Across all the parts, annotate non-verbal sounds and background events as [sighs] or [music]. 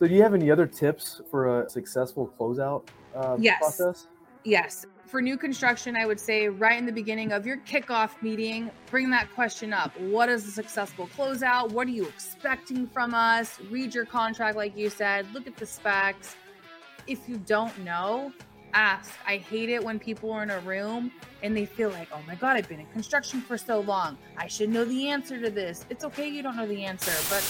So, do you have any other tips for a successful closeout uh, Yes. process? Yes. For new construction, I would say right in the beginning of your kickoff meeting, bring that question up. What is a successful closeout? What are you expecting from us? Read your contract, like you said, look at the specs. If you don't know, ask. I hate it when people are in a room and they feel like, oh my God, I've been in construction for so long. I should know the answer to this. It's okay, you don't know the answer, but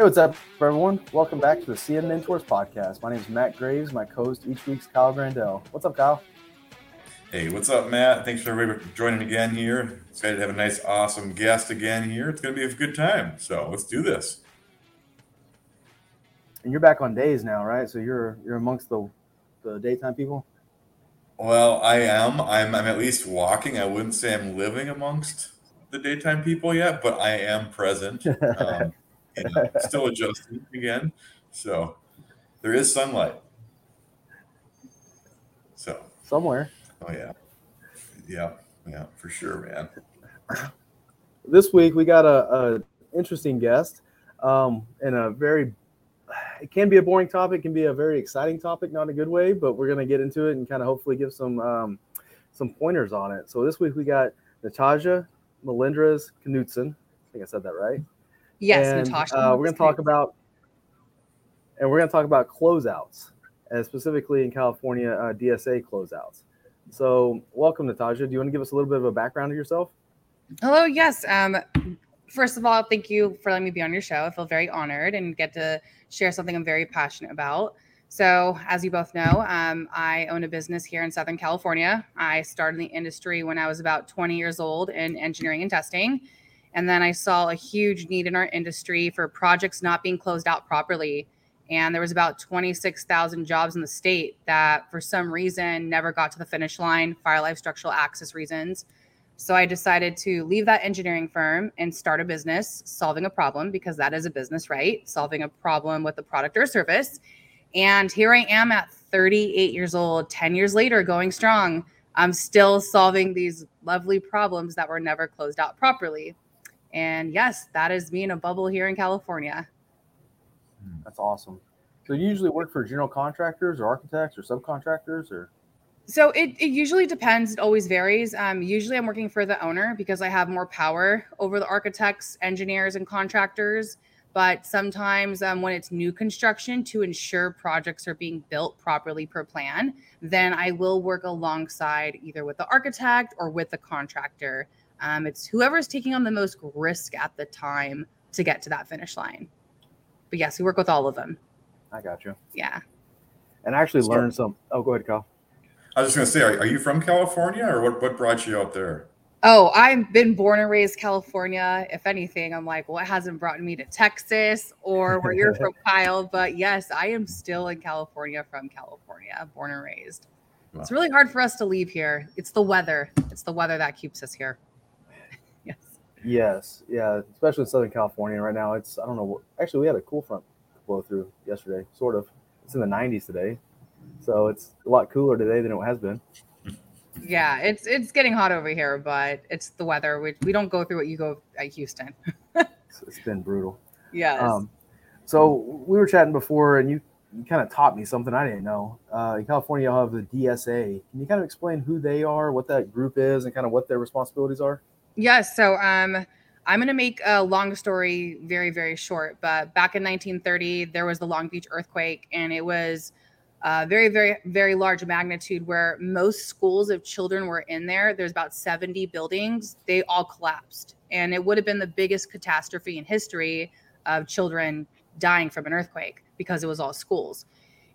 Hey, what's up, everyone? Welcome back to the CM Mentors podcast. My name is Matt Graves. My co-host each week's Kyle Grandell. What's up, Kyle? Hey, what's up, Matt? Thanks for everybody for joining again here. Excited to have a nice, awesome guest again here. It's going to be a good time. So let's do this. And you're back on days now, right? So you're you're amongst the the daytime people. Well, I am. I'm, I'm at least walking. I wouldn't say I'm living amongst the daytime people yet, but I am present. [laughs] Um, and still adjusting again. So there is sunlight. So, Somewhere. oh yeah. Yeah, yeah, for sure, man. This week we got a, a interesting guest, um, and a very. It can be a boring topic, can be a very exciting topic, not in a good way, but we're gonna get into it and kind of hopefully give some um, some pointers on it. So this week we got Natasha Melendrez Knutson. I think I said that right. Yes, and, Natasha. Uh, we're going to talk about, and we're going to talk about closeouts, and specifically in California, uh, DSA closeouts. So, welcome, Natasha. Do you want to give us a little bit of a background of yourself? Hello, yes. Um, first of all, thank you for letting me be on your show. I feel very honored and get to share something I'm very passionate about. So, as you both know, um, I own a business here in Southern California. I started in the industry when I was about 20 years old in engineering and testing. And then I saw a huge need in our industry for projects not being closed out properly. And there was about 26,000 jobs in the state that, for some reason, never got to the finish line, fire life structural access reasons. So I decided to leave that engineering firm and start a business solving a problem because that is a business, right? Solving a problem with a product or service. And here I am at 38 years old, 10 years later, going strong. I'm still solving these lovely problems that were never closed out properly. And yes, that is me in a bubble here in California. That's awesome. So, you usually work for general contractors or architects or subcontractors, or So it, it usually depends. It always varies. Um, usually I'm working for the owner because I have more power over the architects, engineers, and contractors. But sometimes um, when it's new construction to ensure projects are being built properly per plan, then I will work alongside either with the architect or with the contractor. Um, it's whoever's taking on the most risk at the time to get to that finish line. But yes, we work with all of them. I got you. Yeah. And I actually So- learned some. Oh, go ahead, Kyle. I was just going to say, are, are you from California or what, what brought you out there? Oh, I've been born and raised California. If anything, I'm like, what hasn't brought me to Texas or where you're from, [laughs] Kyle? But yes, I am still in California from California, born and raised. It's really hard for us to leave here. It's the weather. It's the weather that keeps us here. Yes. Yeah, especially in Southern California right now. It's I don't know. Actually, we had a cool front blow through yesterday, sort of. It's in the 90s today, so it's a lot cooler today than it has been. Yeah, it's it's getting hot over here, but it's the weather. We, we don't go through what you go at Houston. [laughs] It's, it's been brutal. Yes. Um, so we were chatting before, and you, you kind of taught me something I didn't know. Uh, in California, you have the DSA. Can you kind of explain who they are, what that group is, and kind of what their responsibilities are? Yes. So um, I'm going to make a long story very, very short. But back in 1930, there was the Long Beach earthquake, and it was uh, very, very, very large magnitude where most schools of children were in there. There's about 70 buildings. They all collapsed. And it would have been the biggest catastrophe in history of children dying from an earthquake because it was all schools.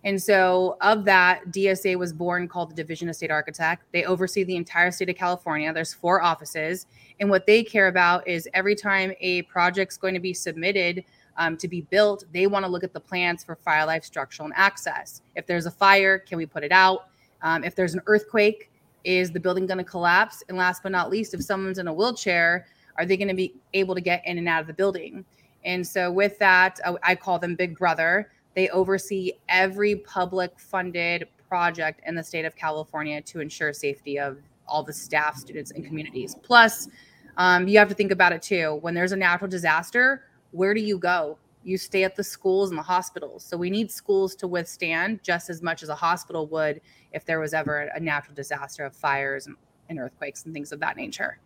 And so, of that, DSA was born called the Division of State Architect. They oversee the entire state of California. There's four offices. And what they care about is every time a project's going to be submitted um, to be built, they want to look at the plans for fire life, structural, and access. If there's a fire, can we put it out? Um, if there's an earthquake, is the building going to collapse? And last but not least, if someone's in a wheelchair, are they going to be able to get in and out of the building? And so, with that, uh, I call them Big Brother. They oversee every public funded project in the state of California to ensure safety of all the staff, students, and communities. Plus, um, you have to think about it too. When there's a natural disaster, where do you go? you stay at the schools and the hospitals. So we need schools to withstand just as much as a hospital would if there was ever a natural disaster of fires and, and earthquakes and things of that nature.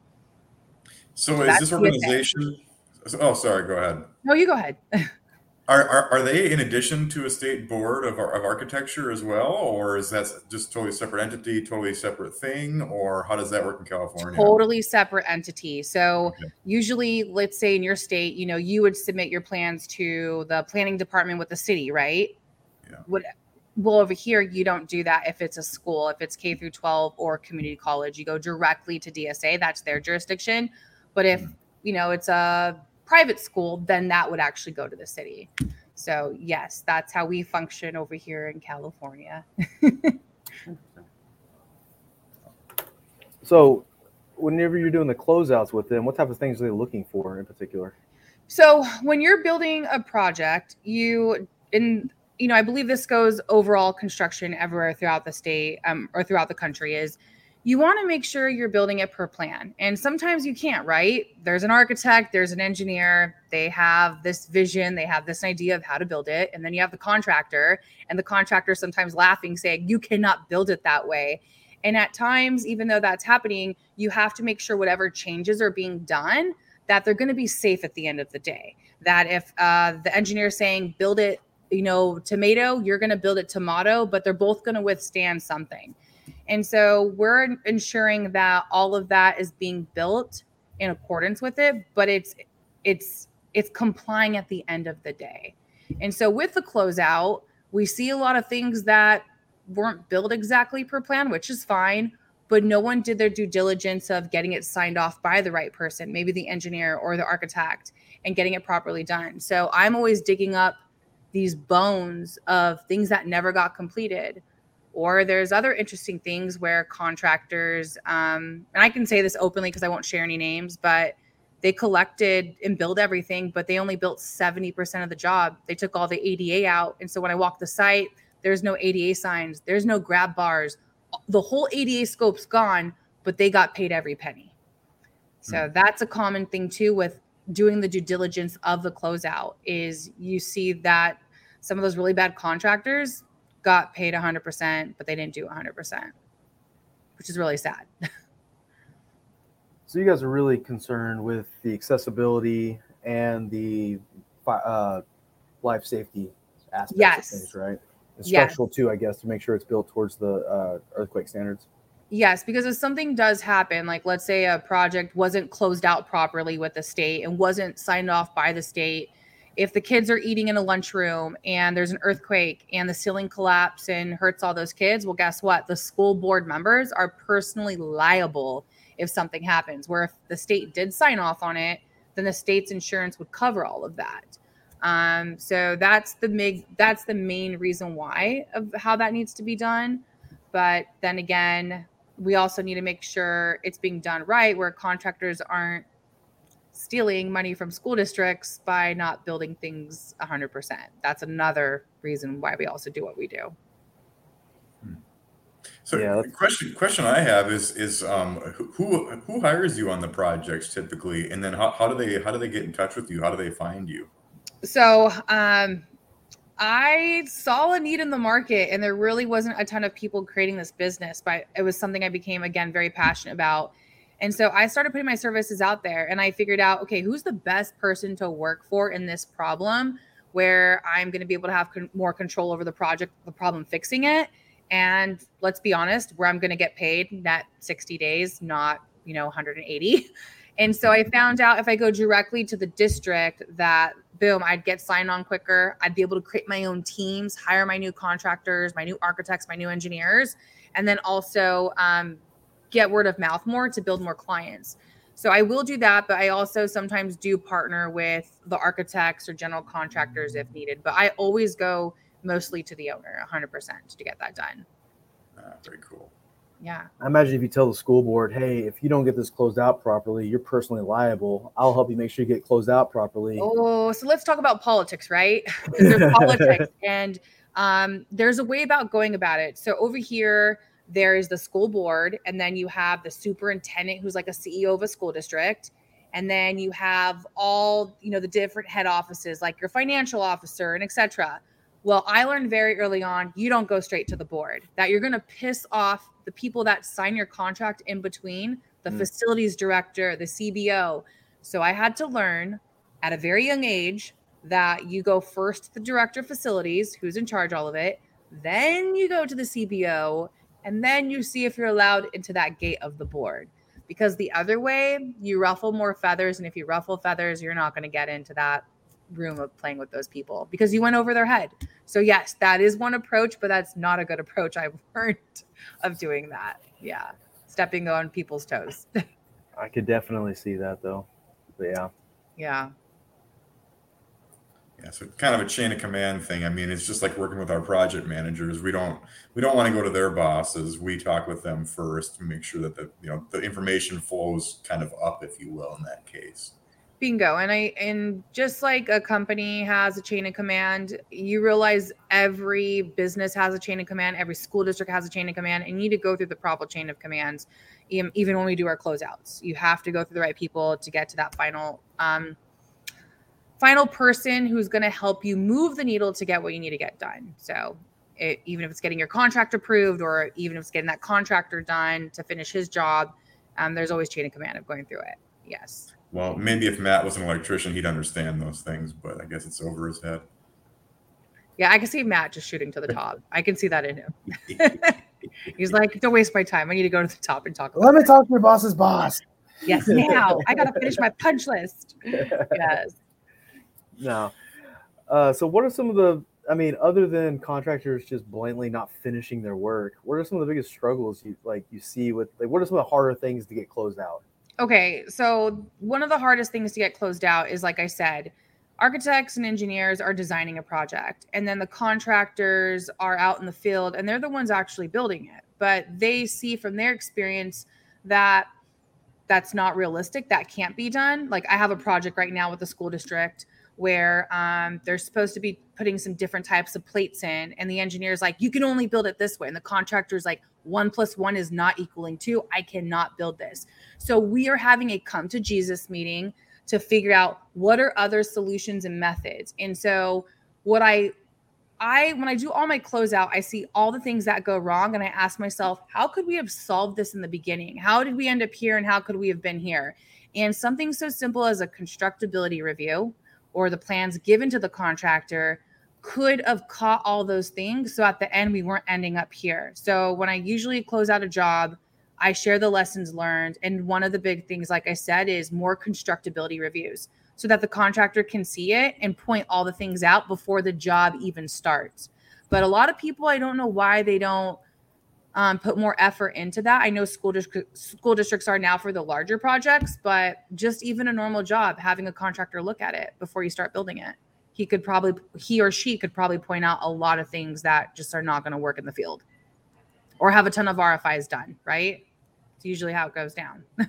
So, so is this organization? Oh, sorry. Go ahead. No, you go ahead. [laughs] Are, are, are, they in addition to a state board of, of architecture as well, or is that just totally separate entity, totally separate thing, or how does that work in California? Totally separate entity. So okay. usually, let's say in your state, you know, you would submit your plans to the planning department with the city, right? Yeah. What, well, over here, you don't do that if it's a school, if it's K through 12 or community college, you go directly to DSA. That's their jurisdiction. But if mm-hmm. you know it's a private school, then that would actually go to the city. So, yes, that's how we function over here in California. [laughs] so, whenever you're doing the closeouts with them, what type of things are they looking for in particular? So, when you're building a project, you in you know, I believe this goes overall construction everywhere throughout the state um, or throughout the country is you want to make sure you're building it per plan. And sometimes you can't, right? There's an architect, there's an engineer, they have this vision, they have this idea of how to build it. And then you have the contractor, and the contractor sometimes laughing, saying, You cannot build it that way. And at times, even though that's happening, you have to make sure whatever changes are being done, that they're going to be safe at the end of the day. That if uh, the engineer is saying, Build it, you know, tomato, you're going to build it tomato, but they're both going to withstand something. And so we're ensuring that all of that is being built in accordance with it, but it's it's it's complying at the end of the day. And so with the closeout, we see a lot of things that weren't built exactly per plan, which is fine, but no one did their due diligence of getting it signed off by the right person, maybe the engineer or the architect, and getting it properly done. So I'm always digging up these bones of things that never got completed or there's other interesting things where contractors, um, and I can say this openly because I won't share any names, but they collected and built everything, but they only built 70% of the job. They took all the ADA out. And so when I walk the site, there's no ADA signs, there's no grab bars. The whole ADA scope's gone, but they got paid every penny. So mm. that's a common thing too with doing the due diligence of the closeout is you see that some of those really bad contractors got paid 100%, but they didn't do 100%, which is really sad. [laughs] so you guys are really concerned with the accessibility and the uh, life safety aspects yes. of things, right? And structural yes. too, I guess, to make sure it's built towards the uh, earthquake standards. Yes, because if something does happen, like let's say a project wasn't closed out properly with the state and wasn't signed off by the state, if the kids are eating in a lunchroom and there's an earthquake and the ceiling collapse and hurts all those kids, well, guess what? The school board members are personally liable if something happens. Where if the state did sign off on it, then the state's insurance would cover all of that. Um, so that's the that's the main reason why of how that needs to be done. But then again, we also need to make sure it's being done right, where contractors aren't stealing money from school districts by not building things 100%. That's another reason why we also do what we do. So yeah. question question I have is is um, who who hires you on the projects typically, and then how, how do they how do they get in touch with you? How do they find you? So um, I saw a need in the market, and there really wasn't a ton of people creating this business, but it was something I became again very passionate about. And so I started putting my services out there and I figured out, okay, who's the best person to work for in this problem where I'm going to be able to have con- more control over the project, the problem fixing it. And let's be honest, where I'm going to get paid that 60 days, not, you know, 180. [laughs] And so I found out if I go directly to the district that boom, I'd get signed on quicker. I'd be able to create my own teams, hire my new contractors, my new architects, my new engineers, and then also um, get word of mouth more to build more clients. So I will do that, but I also sometimes do partner with the architects or general contractors if needed. But I always go mostly to the owner 100% to get that done. Ah, very cool. Yeah. I imagine if you tell the school board, hey, if you don't get this closed out properly, you're personally liable. I'll help you make sure you get closed out properly. Oh, so let's talk about politics, right? [laughs] there's politics. [laughs] And um, there's a way about going about it. So over here, there is the school board, and then you have the superintendent who's like a CEO of a school district. and then you have all you know the different head offices like your financial officer and etc well i learned very early on you don't go straight to the board that you're going to piss off the people that sign your contract in between the mm. facilities director the cbo so i had to learn at a very young age that you go first to the director of facilities who's in charge all of it then you go to the cbo and then you see if you're allowed into that gate of the board. Because the other way you ruffle more feathers and if you ruffle feathers you're not going to get into that room of playing with those people because you went over their head. So yes that is one approach but that's not a good approach. I've learned [laughs] of doing that. Yeah stepping on people's toes. [laughs] I could definitely see that though. But yeah. Yeah yeah, so kind of a chain of command thing. I mean, it's just like working with our project managers. We don't we don't want to go to their bosses. We talk with them first to make sure that the you know the information flows kind of up, if you will, in that case. Bingo. And I and just like a company has a chain of command, you realize every business has a chain of command, every school district has a chain of command, and you need to go through the proper chain of commands. Even when we do our closeouts, you have to go through the right people to get to that final um, final person who's going to help you move the needle to get what you need to get done. So, it, even if it's getting your contract approved or even if it's getting that contractor done to finish his job, um, there's always chain of command of going through it. Yes. Well, maybe if Matt was an electrician, he'd understand those things, but I guess it's over his head. Yeah, I can see Matt just shooting to the top. [laughs] I can see that in him. [laughs] He's like, don't waste my time. I need to go to the top and talk. Let me talk to your boss's boss. Yes, [laughs] now I got to finish my punch list. Yes. No. Uh, so, what are some of the? I mean, other than contractors just blatantly not finishing their work, what are some of the biggest struggles you like you see with like? What are some of the harder things to get closed out? Okay, so one of the hardest things to get closed out is, like I said, architects and engineers are designing a project, and then the contractors are out in the field, and they're the ones actually building it. But they see from their experience that that's not realistic. That can't be done. Like I have a project right now with the school district where um, they're supposed to be putting some different types of plates in and the engineer's like you can only build it this way and the contractor's like one plus one is not equaling two. I cannot build this. So we are having a come to jesus meeting to figure out what are other solutions and methods. And so what i i when i do all my closeout i see all the things that go wrong and i ask myself how could we have solved this in the beginning? How did we end up here and how could we have been here? And something so simple as a constructability review or the plans given to the contractor could have caught all those things. So at the end, we weren't ending up here. So when I usually close out a job, I share the lessons learned. And one of the big things, like I said, is more constructability reviews so that the contractor can see it and point all the things out before the job even starts. But a lot of people, I don't know why they don't um, put more effort into that. I know school district school districts are now for the larger projects, but just even a normal job, having a contractor look at it before you start building it, he could probably he or she could probably point out a lot of things that just are not going to work in the field, or have a ton of RFIs done. Right? It's usually how it goes down. [laughs]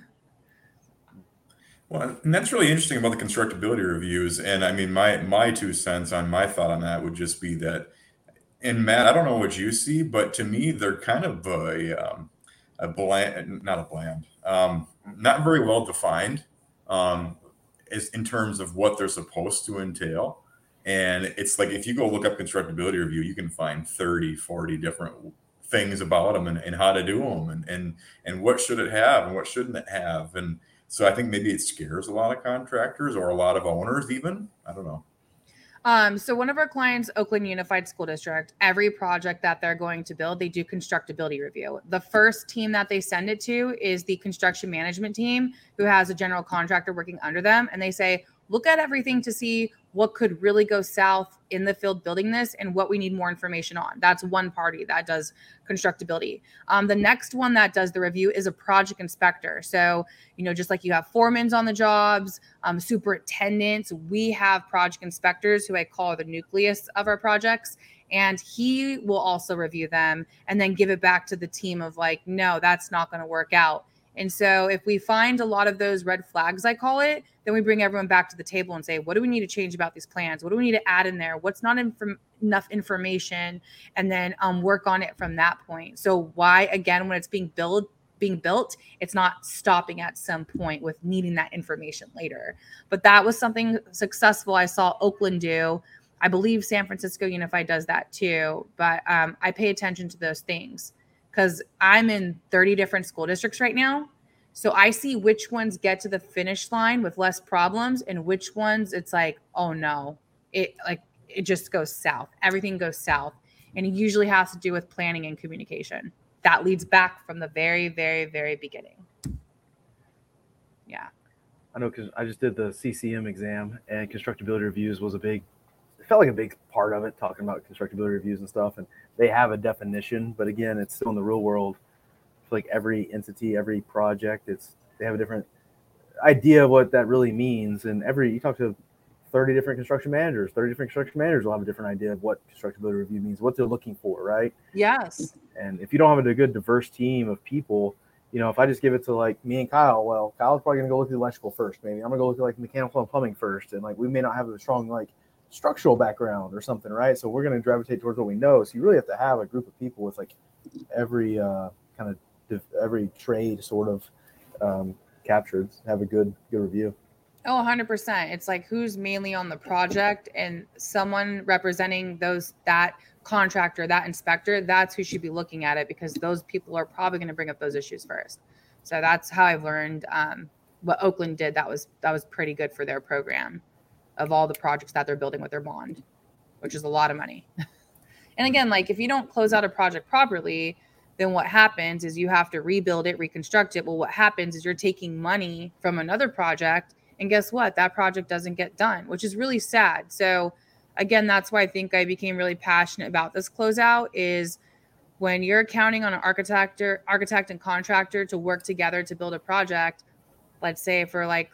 Well, and that's really interesting about the constructability reviews. And I mean, my my two cents on my thought on that would just be that and Matt, I don't know what you see, but to me, they're kind of a, um, a bland, not a bland, um, not very well defined um, in terms of what they're supposed to entail. And it's like if you go look up constructability review, you can find 30, 40 different things about them and, and how to do them and, and and what should it have and what shouldn't it have. And so I think maybe it scares a lot of contractors or a lot of owners even. I don't know. Um, so one of our clients, Oakland Unified School District, every project that they're going to build, they do constructability review. The first team that they send it to is the construction management team, who has a general contractor working under them, and they say, look at everything to see what could really go south in the field building this and what we need more information on. That's one party that does constructability. Um, the next one that does the review is a project inspector. So, you know, just like you have foremans on the jobs, um, superintendents, we have project inspectors who I call the nucleus of our projects. And he will also review them and then give it back to the team of like, no, that's not going to work out and so if we find a lot of those red flags, I call it, then we bring everyone back to the table and say, what do we need to change about these plans? What do we need to add in there? What's not inf- enough information? And then um, work on it from that point. So why, again, when it's being built, being built it's not stopping at some point with needing that information later but that was something successful i saw oakland do i believe san francisco unified does that too but um, i pay attention to those things because i'm in 30 different school districts right now. So i see which ones get to the finish line with less problems and which ones it's like oh no. It like it just goes south. Everything goes south. And it usually has to do with planning and communication. That leads back from the very very very beginning. Yeah. I know because I just did the CCM exam and constructability reviews was a big, felt like a big part of it, talking about constructability reviews and stuff. And they have a definition, but again, it's still in the real world. I feel like every entity, every project, it's they have a different idea of what that really means. And every you talk to 30 different construction managers, 30 different construction managers will have a different idea of what constructability review means, what they're looking for, right? yes And if you don't have a good diverse team of people, you know, if I just give it to like me and Kyle, well, Kyle's probably gonna go look at the electrical first, maybe. I'm gonna go look at like mechanical and plumbing first, and like we may not have a strong like structural background or something, right? So we're gonna gravitate towards what we know. So you really have to have a group of people with like every uh, kind of div- every trade sort of um, captured, have a good good review. Oh, 100%. It's like who's mainly on the project and someone representing those that contractor, that inspector, that's who should be looking at it because those people are probably going to bring up those issues first. So that's how I've learned um, what Oakland did. That was that was pretty good for their program of all the projects that they're building with their bond, which is a lot of money. [laughs] and again, like if you don't close out a project properly, then what happens is you have to rebuild it, reconstruct it. Well, what happens is you're taking money from another project and guess what? That project doesn't get done, which is really sad. So again, that's why I think I became really passionate about this closeout is when you're counting on an architect architect and contractor to work together to build a project, let's say for like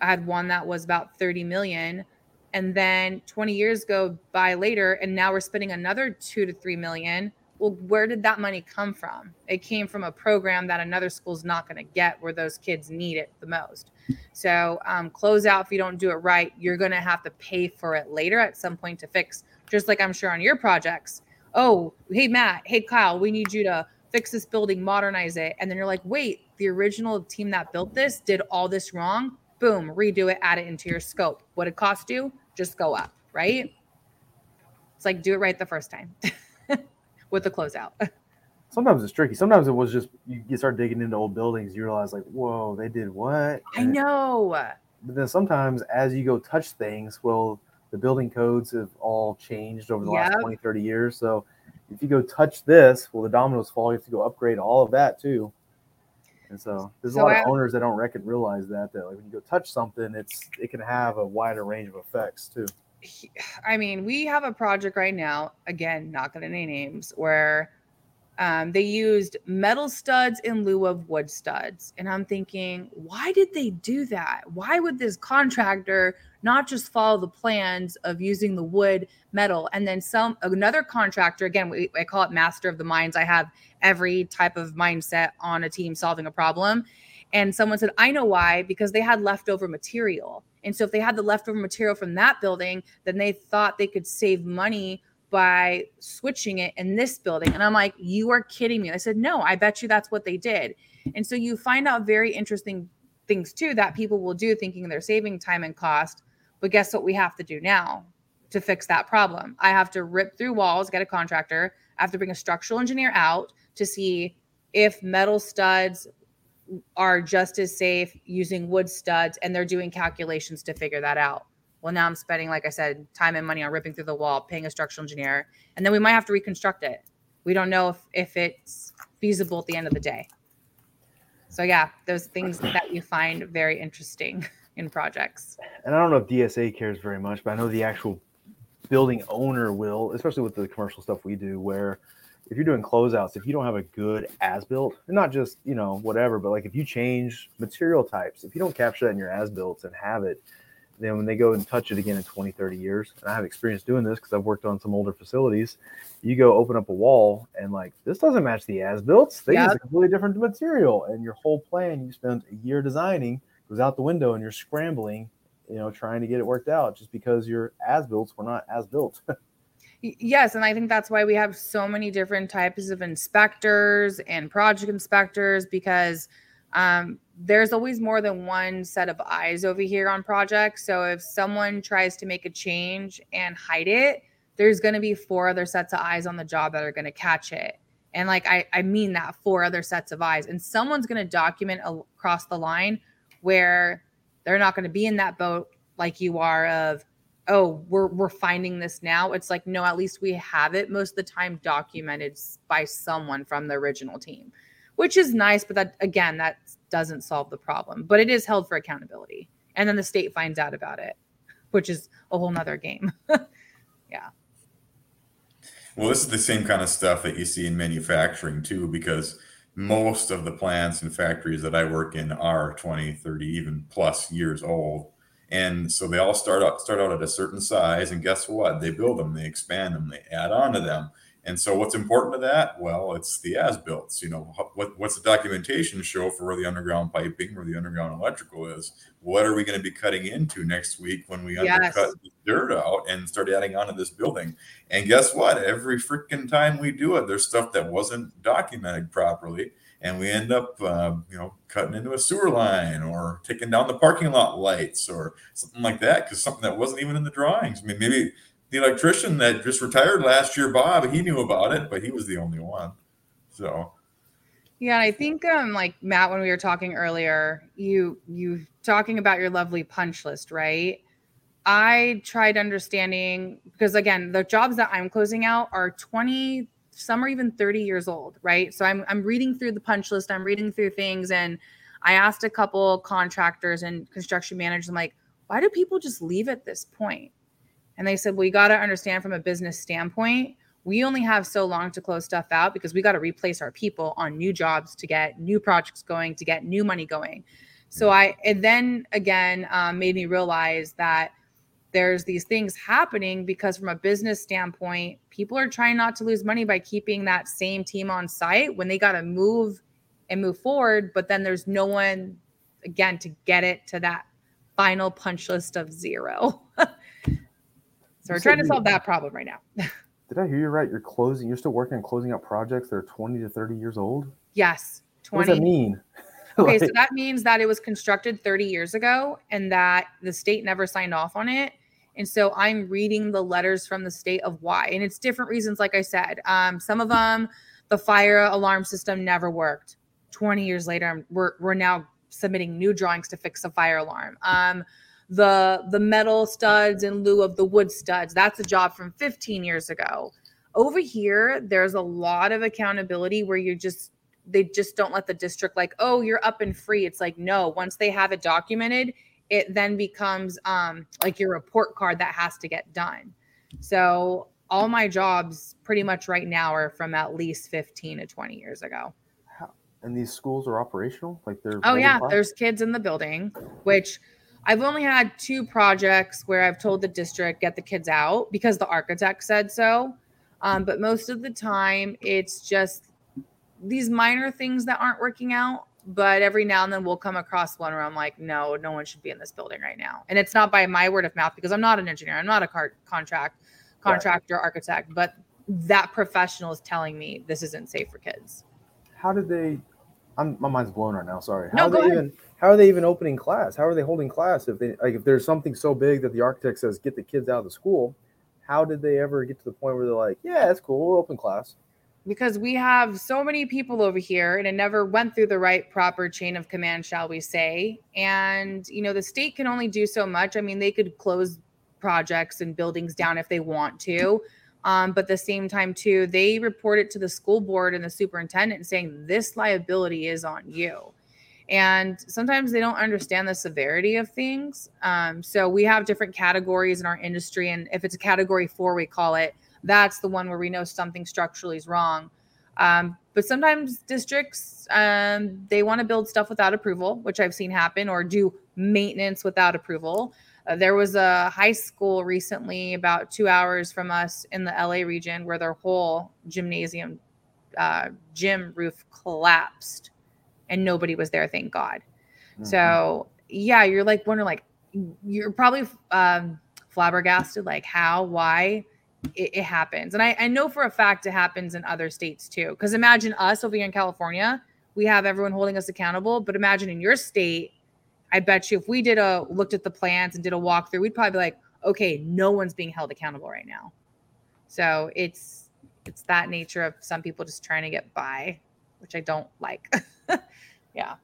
I had one that was about 30 million. And then 20 years go by later and now we're spending another 2 to 3 million. Well where did that money come from? It came from a program that another school's not going to get where those kids need it the most. So um, close out if you don't do it right you're going to have to pay for it later at some point to fix just like i'm sure on your projects. Oh hey matt hey kyle we need you to fix this building modernize it. And then you're like wait the original team that built this did all this wrong boom redo it add it into your scope what it cost you just go up right it's like do it right the first time [laughs] with the closeout [laughs] Sometimes it's tricky. Sometimes it was just you, you start digging into old buildings, you realize like, whoa, they did what? i know But then sometimes as you go touch things, well, the building codes have all changed over the last Yep. 20, 30 years. So if you go touch this, well, the dominoes fall. You have to go upgrade all of that too. And so there's a So lot I- of owners that don't reckon realize that that like when you go touch something, it's it can have a wider range of effects too. I mean, we have a project right now, again, not going to name names, where um, they used metal studs in lieu of wood studs. And I'm thinking, why did they do that? Why would this contractor not just follow the plans of using the wood metal? And then some, another contractor, again, we, I call it master of the minds. I have every type of mindset on a team solving a problem. And someone said, I know why, because they had leftover material. And so if they had the leftover material from that building, then they thought they could save money by switching it in this building. And I'm like, you are kidding me. I said, no, I bet you that's what they did. And so you find out very interesting things too that people will do thinking they're saving time and cost. But guess what we have to do now to fix that problem? I have to rip through walls, get a contractor. I have to bring a structural engineer out to see if metal studs are just as safe using wood studs and they're doing calculations to figure that out. Well, now I'm spending, like I said, time and money on ripping through the wall, paying a structural engineer, and then we might have to reconstruct it. We don't know if, if it's feasible at the end of the day. So, yeah, those things that you find very interesting [laughs] in projects. And I don't know if DSA cares very much, but I know the actual building owner will, especially with the commercial stuff we do, where if you're doing closeouts, if you don't have a good as built, and not just, you know, whatever, but like if you change material types, if you don't capture that in your as builts and have it, then when they go and touch it again in 20, 30 years, and I have experience doing this because I've worked on some older facilities, you go open up a wall and like this doesn't match the as built They use Yep. a completely different material, and your whole plan you spent a year designing goes out the window, and you're scrambling, you know, trying to get it worked out just because your as builts were not as built. [laughs] Yes, and I think that's why we have so many different types of inspectors and project inspectors because um, there's always more than one set of eyes over here on projects. So if someone tries to make a change and hide it, there's going to be four other sets of eyes on the job that are going to catch it. And like I, I mean that four other sets of eyes, and someone's going to document across the line where they're not going to be in that boat like you are of oh we're we're finding this now it's like no at least we have it most of the time documented by someone from the original team which is nice but that again that doesn't solve the problem but it is held for accountability and then the state finds out about it which is a whole nother game [laughs] yeah well this is the same kind of stuff that you see in manufacturing too because most of the plants and factories that i work in are 20 30 even plus years old and so they all start out start out at a certain size, and guess what? They build them, they expand them, they add on to them. And so, what's important to that? Well, it's the as builts. You know, what, what's the documentation show for where the underground piping, where the underground electrical is? What are we going to be cutting into next week when we yes. undercut the dirt out and start adding on to this building? And guess what? Every freaking time we do it, there's stuff that wasn't documented properly and we end up uh, you know cutting into a sewer line or taking down the parking lot lights or something like that because something that wasn't even in the drawings i mean maybe the electrician that just retired last year bob he knew about it but he was the only one so yeah i think um like matt when we were talking earlier you you talking about your lovely punch list right i tried understanding because again the jobs that i'm closing out are 20 some are even 30 years old, right? So I'm I'm reading through the punch list, I'm reading through things, and I asked a couple contractors and construction managers, I'm like, why do people just leave at this point? And they said, well, you got to understand from a business standpoint, we only have so long to close stuff out because we got to replace our people on new jobs to get new projects going, to get new money going. So I, and then again, um, made me realize that there's these things happening because from a business standpoint people are trying not to lose money by keeping that same team on site when they got to move and move forward but then there's no one again to get it to that final punch list of zero [laughs] so we're trying to solve that problem right now [laughs] did i hear you right you're closing you're still working on closing out projects that are 20 to 30 years old yes 20 what does that mean [laughs] okay like, so that means that it was constructed 30 years ago and that the state never signed off on it and so I'm reading the letters from the state of why. And it's different reasons, like I said. Um, some of them, the fire alarm system never worked. 20 years later, we're, we're now submitting new drawings to fix a fire alarm. Um, the the metal studs in lieu of the wood studs, that's a job from 15 years ago. Over here, there's a lot of accountability where you just they just don't let the district like, oh, you're up and free. It's like, no, once they have it documented, it then becomes um, like your report card that has to get done. So all my jobs pretty much right now are from at least 15 to 20 years ago. And these schools are operational? Like they're Oh yeah, class? there's kids in the building, which I've only had two projects where I've told the district get the kids out because the architect said so. Um, but most of the time it's just these minor things that aren't working out but every now and then we'll come across one where I'm like, no, no one should be in this building right now. And it's not by my word of mouth because I'm not an engineer, I'm not a car- contract contractor, right. architect, but that professional is telling me this isn't safe for kids. How did they? I'm, my mind's blown right now. Sorry. How no, are they even? How are they even opening class? How are they holding class if they like if there's something so big that the architect says get the kids out of the school? How did they ever get to the point where they're like, yeah, that's cool, we'll open class? because we have so many people over here and it never went through the right proper chain of command shall we say and you know the state can only do so much i mean they could close projects and buildings down if they want to um, but at the same time too they report it to the school board and the superintendent saying this liability is on you and sometimes they don't understand the severity of things um, so we have different categories in our industry and if it's a category four we call it that's the one where we know something structurally is wrong. Um, but sometimes districts um, they want to build stuff without approval, which I've seen happen, or do maintenance without approval. Uh, there was a high school recently, about two hours from us in the LA region, where their whole gymnasium uh, gym roof collapsed, and nobody was there. Thank God. Mm-hmm. So yeah, you're like wondering, like you're probably um, flabbergasted, like how, why it, it happens. And I, I know for a fact it happens in other states too. Because imagine us over here in California, we have everyone holding us accountable. But imagine in your state, I bet you if we did a looked at the plans and did a walkthrough, we'd probably be like, okay, no one's being held accountable right now. So it's it's that nature of some people just trying to get by, which I don't like. [laughs] yeah.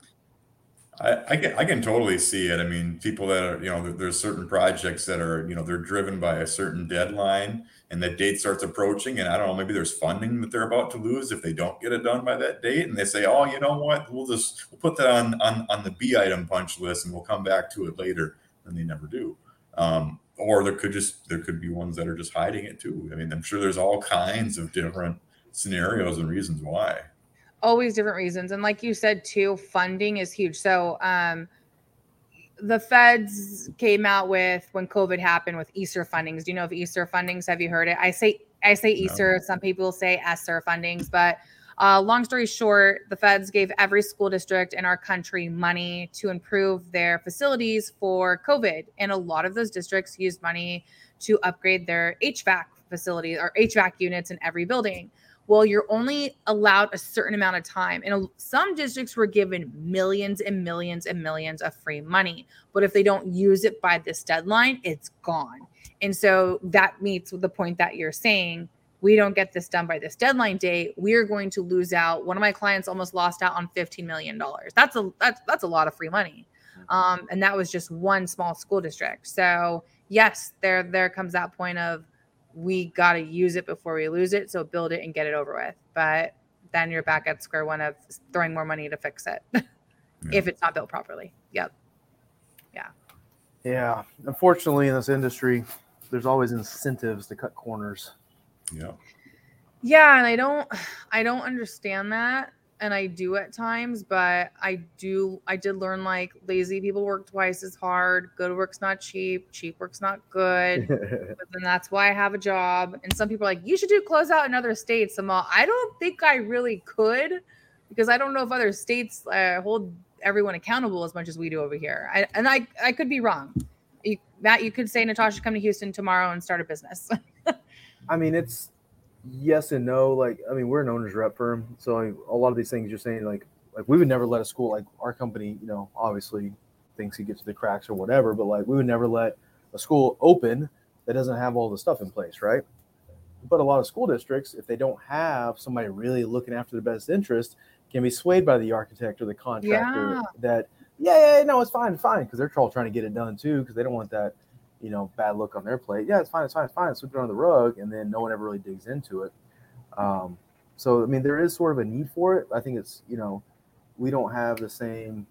I, I, can I can totally see it. I mean, people that are you know there, there's certain projects that are you know they're driven by a certain deadline, and that date starts approaching, and I don't know maybe there's funding that they're about to lose if they don't get it done by that date, and they say, oh, you know what, we'll just we'll put that on on on the B item punch list, and we'll come back to it later, and they never do. Um, or there could just there could be ones that are just hiding it too. I mean, I'm sure there's all kinds of different scenarios and reasons why always different reasons. And like you said too funding is huge. So um the feds came out with when covid happened with ESSER fundings. Do you know of ESSER fundings? Have you heard it? I say i say no. Some people say ESSER fundings. But uh, long story short the feds gave every school district in our country money to improve their facilities for covid. And a lot of those districts used money to upgrade their hvac facilities or hvac units in every building well, you're only allowed a certain amount of time. And some districts were given millions and millions and millions of free money. But if they don't use it by this deadline, it's gone. And so that meets with the point that you're saying. We don't get this done by this deadline date. We're going to lose out. One of my clients almost lost out on $15 million. That's a that's that's a lot of free money. Mm-hmm. Um, and that was just one small school district. So yes, there there comes that point of we got to use it before we lose it. So build it and get it over with. But then you're back at square one of throwing more money to fix it [laughs] yeah. if it's not built properly. Yep. Yeah. Yeah. Unfortunately, in this industry, there's always incentives to cut corners. Yeah. Yeah, and I don't [sighs] I don't understand that and I do at times, but I do I did learn like lazy people work twice as hard. Good work's not cheap. Cheap work's not good. [laughs] but then that's why I have a job. And some people are like, you should do closeout in other states. I'm all, I don't think I really could because I don't know if other states uh, hold everyone accountable as much as we do over here. I, and I I could be wrong. You, Matt, you could say Natasha come to Houston tomorrow and start a business. [laughs] I mean, it's yes and no. Like, I mean, we're an owner's rep firm, so a lot of these things you're saying, like, like we would never let a school like our company, you know, obviously thinks he gets to the cracks or whatever, but like we would never let a school open that doesn't have all the stuff in place, right? But a lot of school districts, if they don't have somebody really looking after the best interest, can be swayed by the architect or the contractor yeah. that, yeah, yeah, no, it's fine, fine, because they're all trying to get it done too, because they don't want that you know, bad look on their plate. Yeah, it's fine, it's fine, it's fine. Sweep it under the rug, and then no one ever really digs into it. Um, so I mean, there is sort of a need for it. I think it's you know, we don't have the same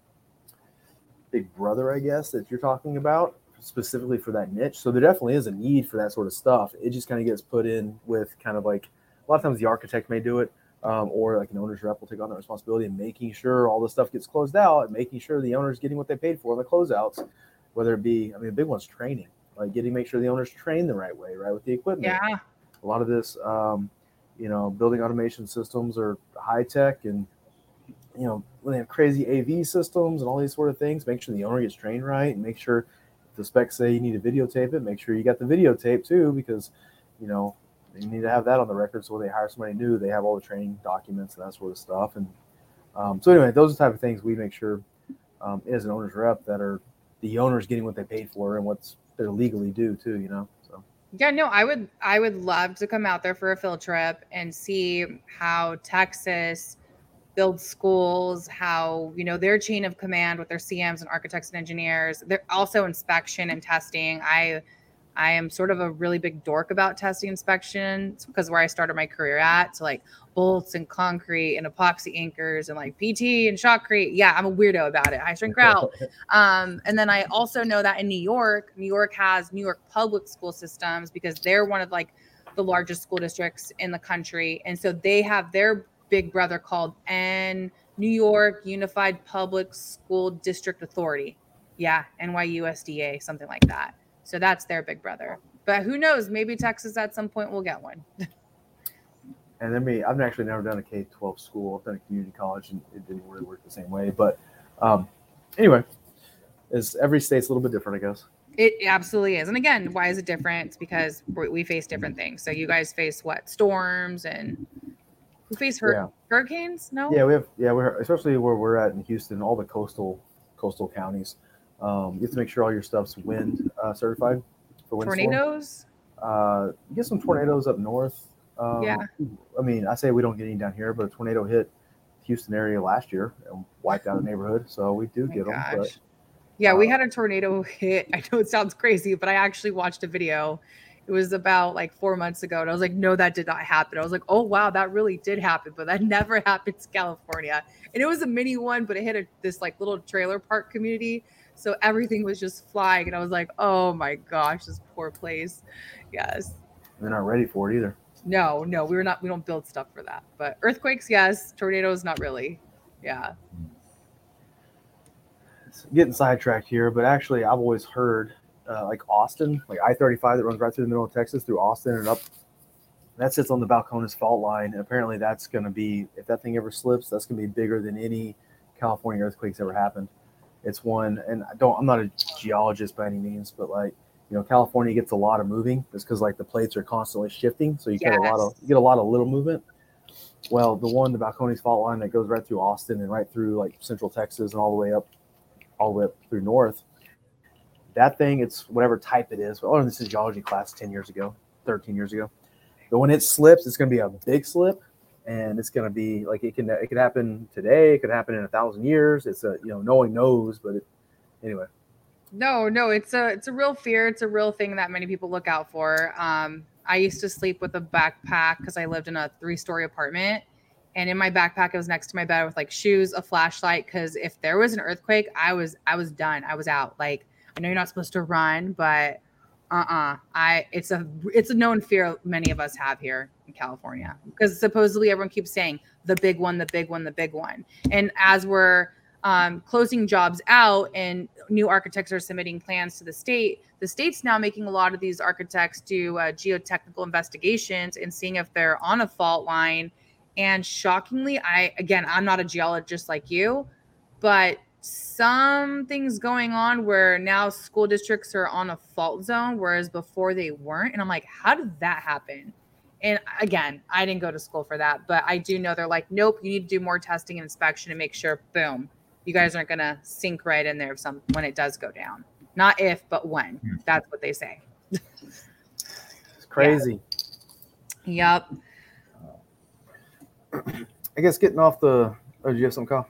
big brother, I guess, that you're talking about specifically for that niche. So there definitely is a need for that sort of stuff. It just kind of gets put in with kind of like a lot of times the architect may do it. Um, or like an owner's rep will take on that responsibility and making sure all the stuff gets closed out and making sure the owner's getting what they paid for in the closeouts, whether it be, I mean, the big one's training like getting make sure the owners train the right way, right, with the equipment. Yeah. A lot of this, um, you know, building automation systems are high tech, and you know when they have crazy AV systems and all these sort of things, make sure the owner gets trained right, and make sure the specs say you need to videotape it, make sure you got the videotape too, because you know you need to have that on the record so when they hire somebody new, they have all the training documents and that sort of stuff. And um, so anyway, those are the type of things we make sure um, as an owner's rep that are the owners getting what they paid for and what's they're legally due too, you know. So yeah, no, I would I would love to come out there for a field trip and see how Texas builds schools, how you know their chain of command with their CMs and architects and engineers. They're also inspection and testing. I I am sort of a really big dork about testing inspections because where I started my career at. So like bolts and concrete and epoxy anchors and like PT and shotcrete. Yeah, I'm a weirdo about it. High strength grout. um, and then I also know that in New York, New York has New York public school systems because they're one of like the largest school districts in the country. And so they have their big brother called N New York Unified Public School District Authority. Yeah, NYUSDA, something like that. So that's their big brother. But who knows? Maybe Texas at some point will get one. [laughs] and then me, I've actually never done a K twelve school. I've done a community college, and it didn't really work the same way. But um, anyway, is every state's a little bit different, I guess. It absolutely is. And again, why is it different? It's because we face different things. So you guys face what? Storms and we face hur- yeah. hurricanes? No. Yeah, we have. Yeah, we're especially where we're at in Houston, all the coastal coastal counties. Um, you have to make sure all your stuff's wind uh, certified for wind tornadoes. Uh, you get some tornadoes up north. Um, yeah. I mean, I say we don't get any down here, but a tornado hit Houston area last year and wiped out a [laughs] neighborhood. So we do oh get gosh. them. But, yeah, uh, we had a tornado hit. [laughs] I know it sounds crazy, but I actually watched a video. It was about like four months ago, and I was like, "No, that did not happen." I was like, "Oh wow, that really did happen," but that [laughs] never happens California. And it was a mini one, but it hit a, this like little trailer park community, so everything was just flying, and I was like, "Oh my gosh, this poor place." Yes, they're not ready for it either. No, no, we were not. We don't build stuff for that. But earthquakes, yes. Tornadoes, not really. Yeah. It's getting sidetracked here, but actually, I've always heard uh, like Austin, like I thirty five that runs right through the middle of Texas through Austin and up. That sits on the Balcones fault line, and apparently that's going to be if that thing ever slips, that's going to be bigger than any California earthquakes ever happened. It's one, and I don't. I'm not a geologist by any means, but like you know, California gets a lot of moving just because like the plates are constantly shifting. So you yes. get a lot of you get a lot of little movement. Well, the one, the Balcones fault line that goes right through Austin and right through like central Texas and all the way up, all the way up through north. That thing, it's whatever type it is. Oh, I learned this in geology class 10 years ago, 13 years ago. But when it slips, it's going to be a big slip and it's going to be like it can it could happen today it could happen in a thousand years it's a you know no one knows but it, anyway no, no, it's a it's a real fear. It's a real thing that many people look out for. Um, I used to sleep with a backpack because I lived in a three story apartment, and in my backpack it was next to my bed with like shoes, a flashlight. Because if there was an earthquake, I was I was done. I was out. Like I know you're not supposed to run, but uh-uh i it's a it's a known fear many of us have here in california because supposedly everyone keeps saying the big one the big one the big one and as we're um, closing jobs out and new architects are submitting plans to the state. The state's now making a lot of these architects do uh, geotechnical investigations and seeing if they're on a fault line. And shockingly i again i'm not a geologist like you but something's going on where now school districts are on a fault zone whereas before they weren't. And i'm like how did that happen? And again i didn't go to school for that but i do know they're like nope you need to do more testing and inspection to make sure boom you guys aren't going to sink right in there some when it does go down. Not if, but when. Hmm. That's what they say. it's crazy. Yeah. Yep. I guess getting off the. Oh, do you have some call?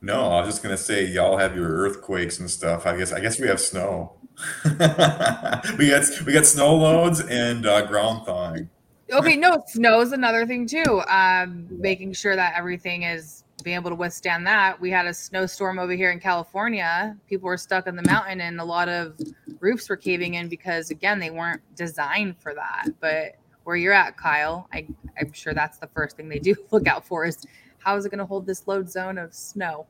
No, I was just gonna say y'all have your earthquakes and stuff. I guess I guess we have snow. [laughs] we got we got snow loads and uh, ground thawing. Okay, no, snow is another thing too. Um, making sure that everything is being able to withstand that. We had a snowstorm over here in California. People were stuck in the mountain, and a lot of roofs were caving in because, again, they weren't designed for that. But where you're at, Kyle, I, I'm sure that's the first thing they do [laughs] look out for is how is it going to hold this load zone of snow?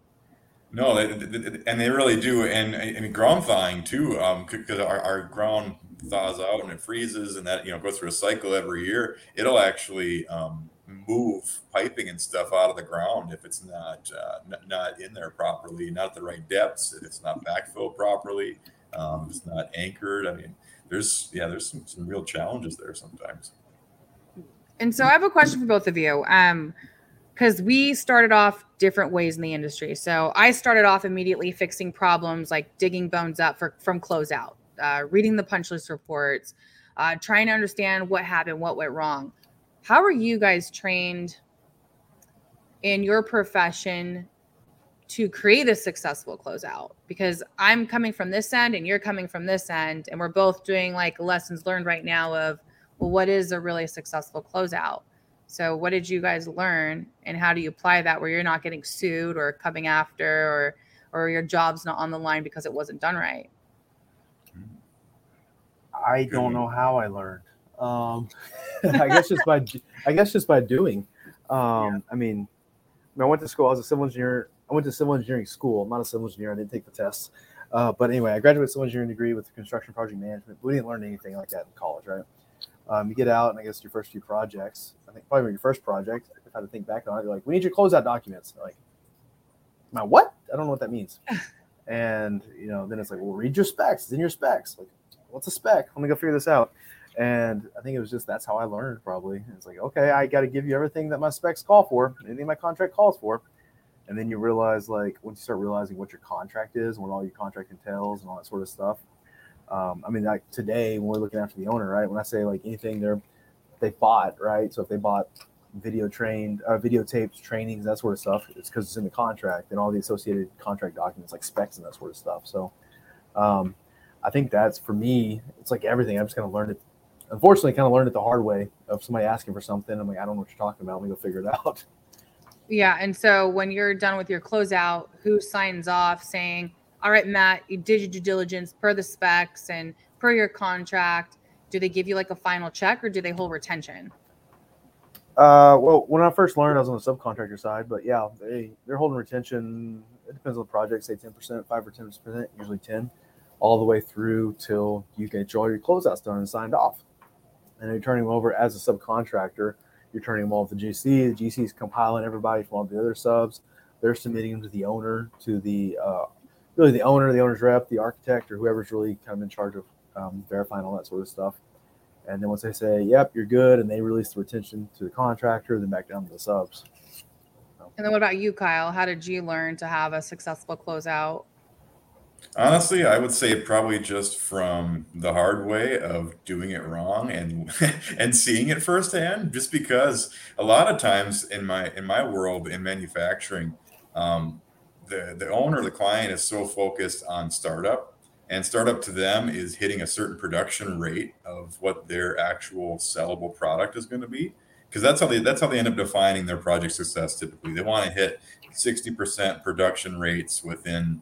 No, and they really do, and and ground thawing too, because um, our, our ground thaws out and it freezes, and that you know goes through a cycle every year. It'll actually um, move piping and stuff out of the ground if it's not uh, n- not in there properly, not at the right depths, if it's not backfilled properly, um, if it's not anchored. I mean, there's yeah, there's some, some real challenges there sometimes. And so I have a question for both of you. Um, because we started off different ways in the industry. So I started off immediately fixing problems like digging bones up for, from closeout, uh, reading the punch list reports, uh, trying to understand what happened, what went wrong. How are you guys trained in your profession to create a successful closeout? Because I'm coming from this end and you're coming from this end, and we're both doing like lessons learned right now of, well, what is a really successful closeout? So, what did you guys learn, and how do you apply that where you're not getting sued or coming after, or or your job's not on the line because it wasn't done right? I don't know how I learned. Um, [laughs] I guess just by I guess just by doing. Um, yeah. I mean, I went to school. I was a civil engineer. I went to civil engineering school. I'm not a civil engineer. I didn't take the tests. Uh, but anyway, I graduated civil engineering degree with construction project management. We didn't learn anything like that in college, right? Um, you get out, and I guess your first few projects. I think probably your first project. If I had to think back on it, you're like, "We need your closeout documents." like, my what? I don't know what that means. [laughs] And you know, then it's like, well, read your specs. It's in your specs. Like, what's a spec? Let me go figure this out. And I think it was just that's how I learned probably. It's like, okay, I got to give you everything that my specs call for, anything my contract calls for. And then you realize, like, once you start realizing what your contract is, what all your contract entails, and all that sort of stuff. Um, I mean, like today, when we're looking after the owner, right? When I say like anything they're they bought, right? So if they bought video trained, uh, videotapes, trainings, that sort of stuff, it's because it's in the contract and all the associated contract documents, like specs and that sort of stuff. So, um, I think that's for me. It's like everything. I'm just gonna learn it. Unfortunately, kind of learned it the hard way of somebody asking for something. I'm like, I don't know what you're talking about. Let me go figure it out. [laughs] Yeah. And so when you're done with your closeout, who signs off saying, all right, Matt, you did your due diligence per the specs and per your contract. Do they give you like a final check or do they hold retention? Uh, well, when I first learned, I was on the subcontractor side, but yeah, they they're holding retention. It depends on the project, say ten percent, five or ten percent, usually ten, all the way through till you get all your closeouts done and signed off. And you're turning them over as a subcontractor. You're turning them all to the GC. The GC is compiling everybody from all the other subs. They're submitting them to the owner, to the uh, really the owner, the owner's rep, the architect, or whoever's really kind of in charge of um, verifying all that sort of stuff. And then once they say, "Yep, you're good," and they release the retention to the contractor, then back down to the subs. And then what about you, Kyle? How did you learn to have a successful closeout? Honestly, I would say probably just from the hard way of doing it wrong and [laughs] and seeing it firsthand. Just because a lot of times in my in my world in manufacturing, um, the the owner, the client, is so focused on startup, and startup to them is hitting a certain production rate of what their actual sellable product is going to be. Because that's how they that's how they end up defining their project success. Typically, they want to hit sixty percent production rates within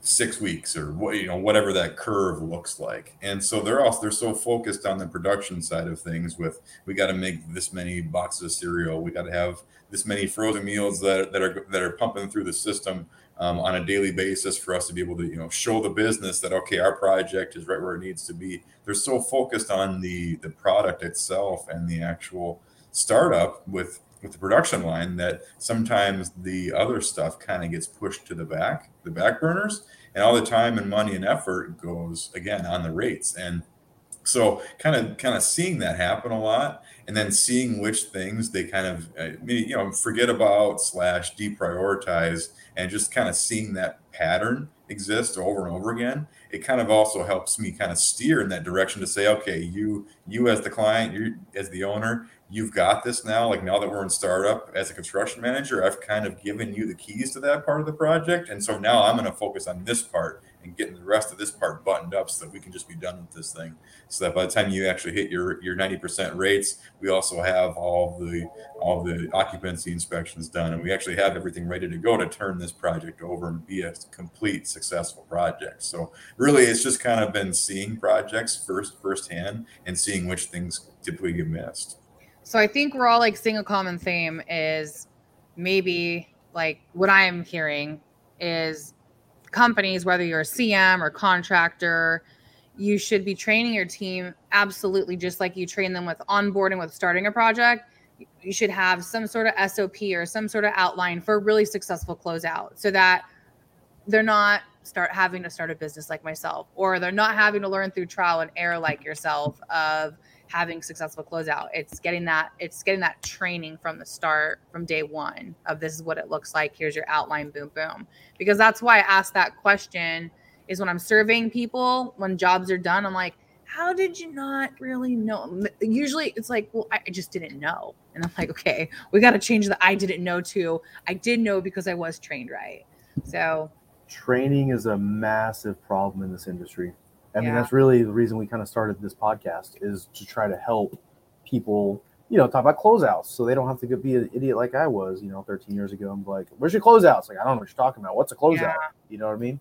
six weeks or you know whatever that curve looks like. And so they're also they're so focused on the production side of things with we got to make this many boxes of cereal. We got to have this many frozen meals that, that are that are pumping through the system um, on a daily basis for us to be able to you know show the business that okay our project is right where it needs to be. They're so focused on the the product itself and the actual startup with with the production line that sometimes the other stuff kind of gets pushed to the back, the back burners, and all the time and money and effort goes again on the rates. And so kind of kind of seeing that happen a lot and then seeing which things they kind of uh, you know forget about slash deprioritize and just kind of seeing that pattern exist over and over again it kind of also helps me kind of steer in that direction to say okay you you as the client you as the owner you've got this now. Like now that we're in startup as a construction manager, I've kind of given you the keys to that part of the project. And so now I'm going to focus on this part and getting the rest of this part buttoned up so that we can just be done with this thing. So that by the time you actually hit your your 90% rates, we also have all the all the occupancy inspections done and we actually have everything ready to go to turn this project over and be a complete successful project. So really it's just kind of been seeing projects first firsthand and seeing which things typically get missed. So I think we're all like seeing a common theme is maybe like what I'm hearing is companies, whether you're a CM or contractor, you should be training your team absolutely just like you train them with onboarding with starting a project. You should have some sort of SOP or some sort of outline for a really successful closeout so that they're not start having to start a business like myself or they're not having to learn through trial and error like yourself of having successful closeout. It's getting that it's getting that training from the start, from day one of this is what it looks like. Here's your outline, boom, boom. Because that's why I asked that question is when I'm surveying people when jobs are done, I'm like, how did you not really know? Usually it's like, well, I just didn't know. And I'm like, okay, we got to change the I didn't know to I did know because I was trained right. So training is a massive problem in this industry. I mean, that's really the reason we kind of started this podcast is to try to help people, you know, talk about closeouts so they don't have to be an idiot like I was, you know, 13 years ago. I'm like, where's your closeouts? Like, I don't know what you're talking about. What's a closeout? Yeah. You know what I mean?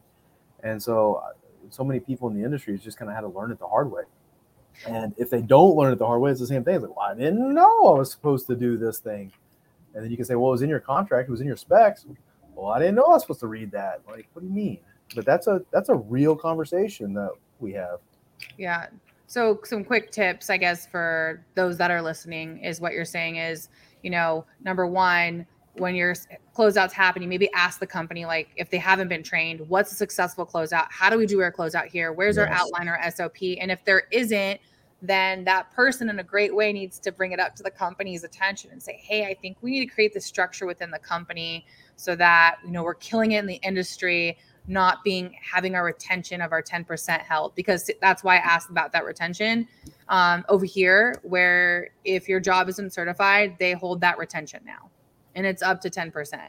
And so, uh, so many people in the industry just kind of had to learn it the hard way. And if they don't learn it the hard way, it's the same thing. It's like, well, I didn't know I was supposed to do this thing. And then you can say, well, it was in your contract, it was in your specs. Well, I didn't know I was supposed to read that. Like, what do you mean? But that's a that's a real conversation that we have. Yeah. So some quick tips, I guess, for those that are listening is what you're saying is, you know, number one, when your closeouts happen, you maybe ask the company like if they haven't been trained, what's a successful closeout? How do we do our closeout here? Where's yes. our outline or SOP? And if there isn't, then that person in a great way needs to bring it up to the company's attention and say, "Hey, I think we need to create this structure within the company so that you know we're killing it in the industry." Not being having our retention of our 10% held because that's why I asked about that retention um, over here where if your job isn't certified they hold that retention now and it's up to 10%.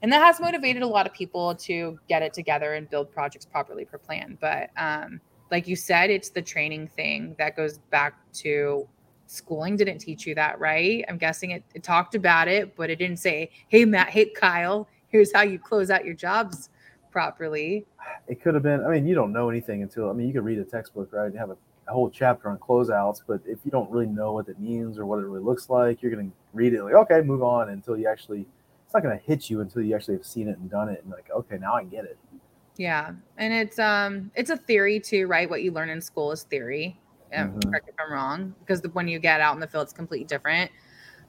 And that has motivated a lot of people to get it together and build projects properly per plan. But um, like you said, it's the training thing that goes back to schooling didn't teach you that, right? I'm guessing it, it talked about it, but it didn't say, hey, Matt, hey, Kyle, here's how you close out your jobs properly. It could have been, I mean, you don't know anything until, I mean, you could read a textbook, right? And have a a whole chapter on closeouts, but if you don't really know what it means or what it really looks like, you're going to read it like, okay, move on until you actually, it's not going to hit you until you actually have seen it and done it and like, okay, now I get it. Yeah. And it's, um, it's a theory too, right? What you learn in school is theory. Mm-hmm. Correct if I'm wrong, because the, when you get out in the field, it's completely different.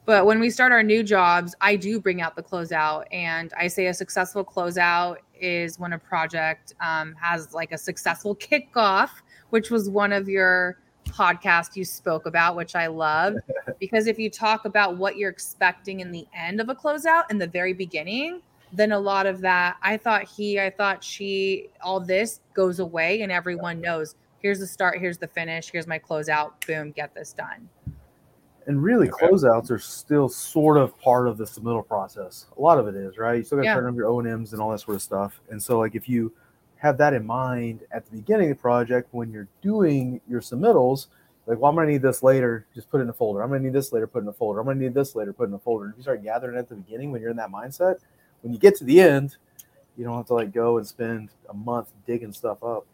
But when we start our new jobs, I do bring out the closeout, and I say a successful closeout is when a project um, has like a successful kickoff which was one of your podcasts you spoke about, which I love. [laughs] because if you talk about what you're expecting in the end of a closeout in the very beginning, then a lot of that, I thought he, I thought she, all this goes away and everyone knows here's the start, here's the finish, here's my closeout, boom, get this done. And really, closeouts are still sort of part of the submittal process. A lot of it is, right? You still got to yeah. turn up your O and M's and all that sort of stuff. And so, like, if you have that in mind at the beginning of the project when you're doing your submittals. Like, well, I'm gonna need this later. Just put it in a folder. I'm gonna need this later. Put it in a folder. I'm gonna need this later. Put it in a folder. And if you start gathering at the beginning when you're in that mindset, when you get to the end, you don't have to like go and spend a month digging stuff up.